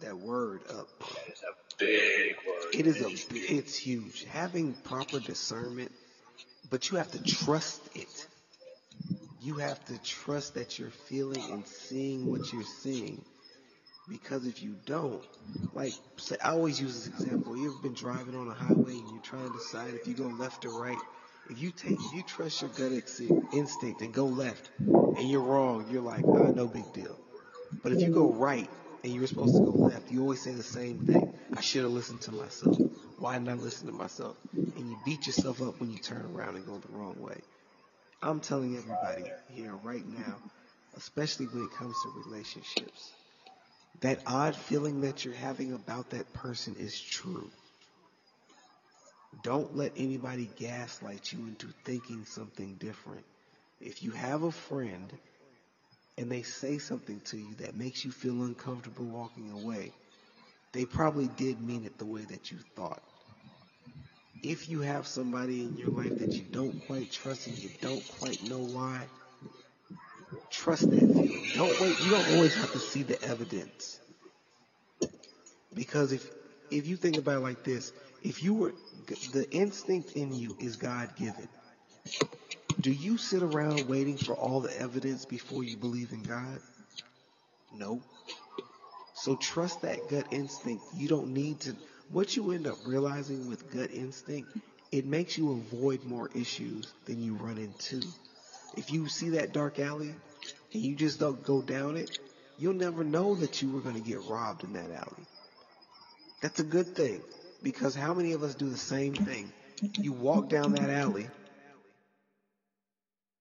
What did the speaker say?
that word up. Is a big word. It is a it's huge. Having proper discernment, but you have to trust it. You have to trust that you're feeling and seeing what you're seeing. Because if you don't, like say, I always use this example. You've been driving on a highway and you're trying to decide if you go left or right? If you take, if you trust your gut instinct and go left, and you're wrong, you're like, ah, no big deal. But if you go right and you're supposed to go left, you always say the same thing. I should have listened to myself. Why didn't I listen to myself? And you beat yourself up when you turn around and go the wrong way. I'm telling everybody here right now, especially when it comes to relationships, that odd feeling that you're having about that person is true. Don't let anybody gaslight you into thinking something different. If you have a friend and they say something to you that makes you feel uncomfortable walking away, they probably did mean it the way that you thought. If you have somebody in your life that you don't quite trust and you don't quite know why, trust that feeling. Don't wait. You don't always have to see the evidence. Because if if you think about it like this, if you were the instinct in you is God given. Do you sit around waiting for all the evidence before you believe in God? No. So trust that gut instinct. You don't need to. What you end up realizing with gut instinct, it makes you avoid more issues than you run into. If you see that dark alley and you just don't go down it, you'll never know that you were going to get robbed in that alley. That's a good thing because how many of us do the same thing? You walk down that alley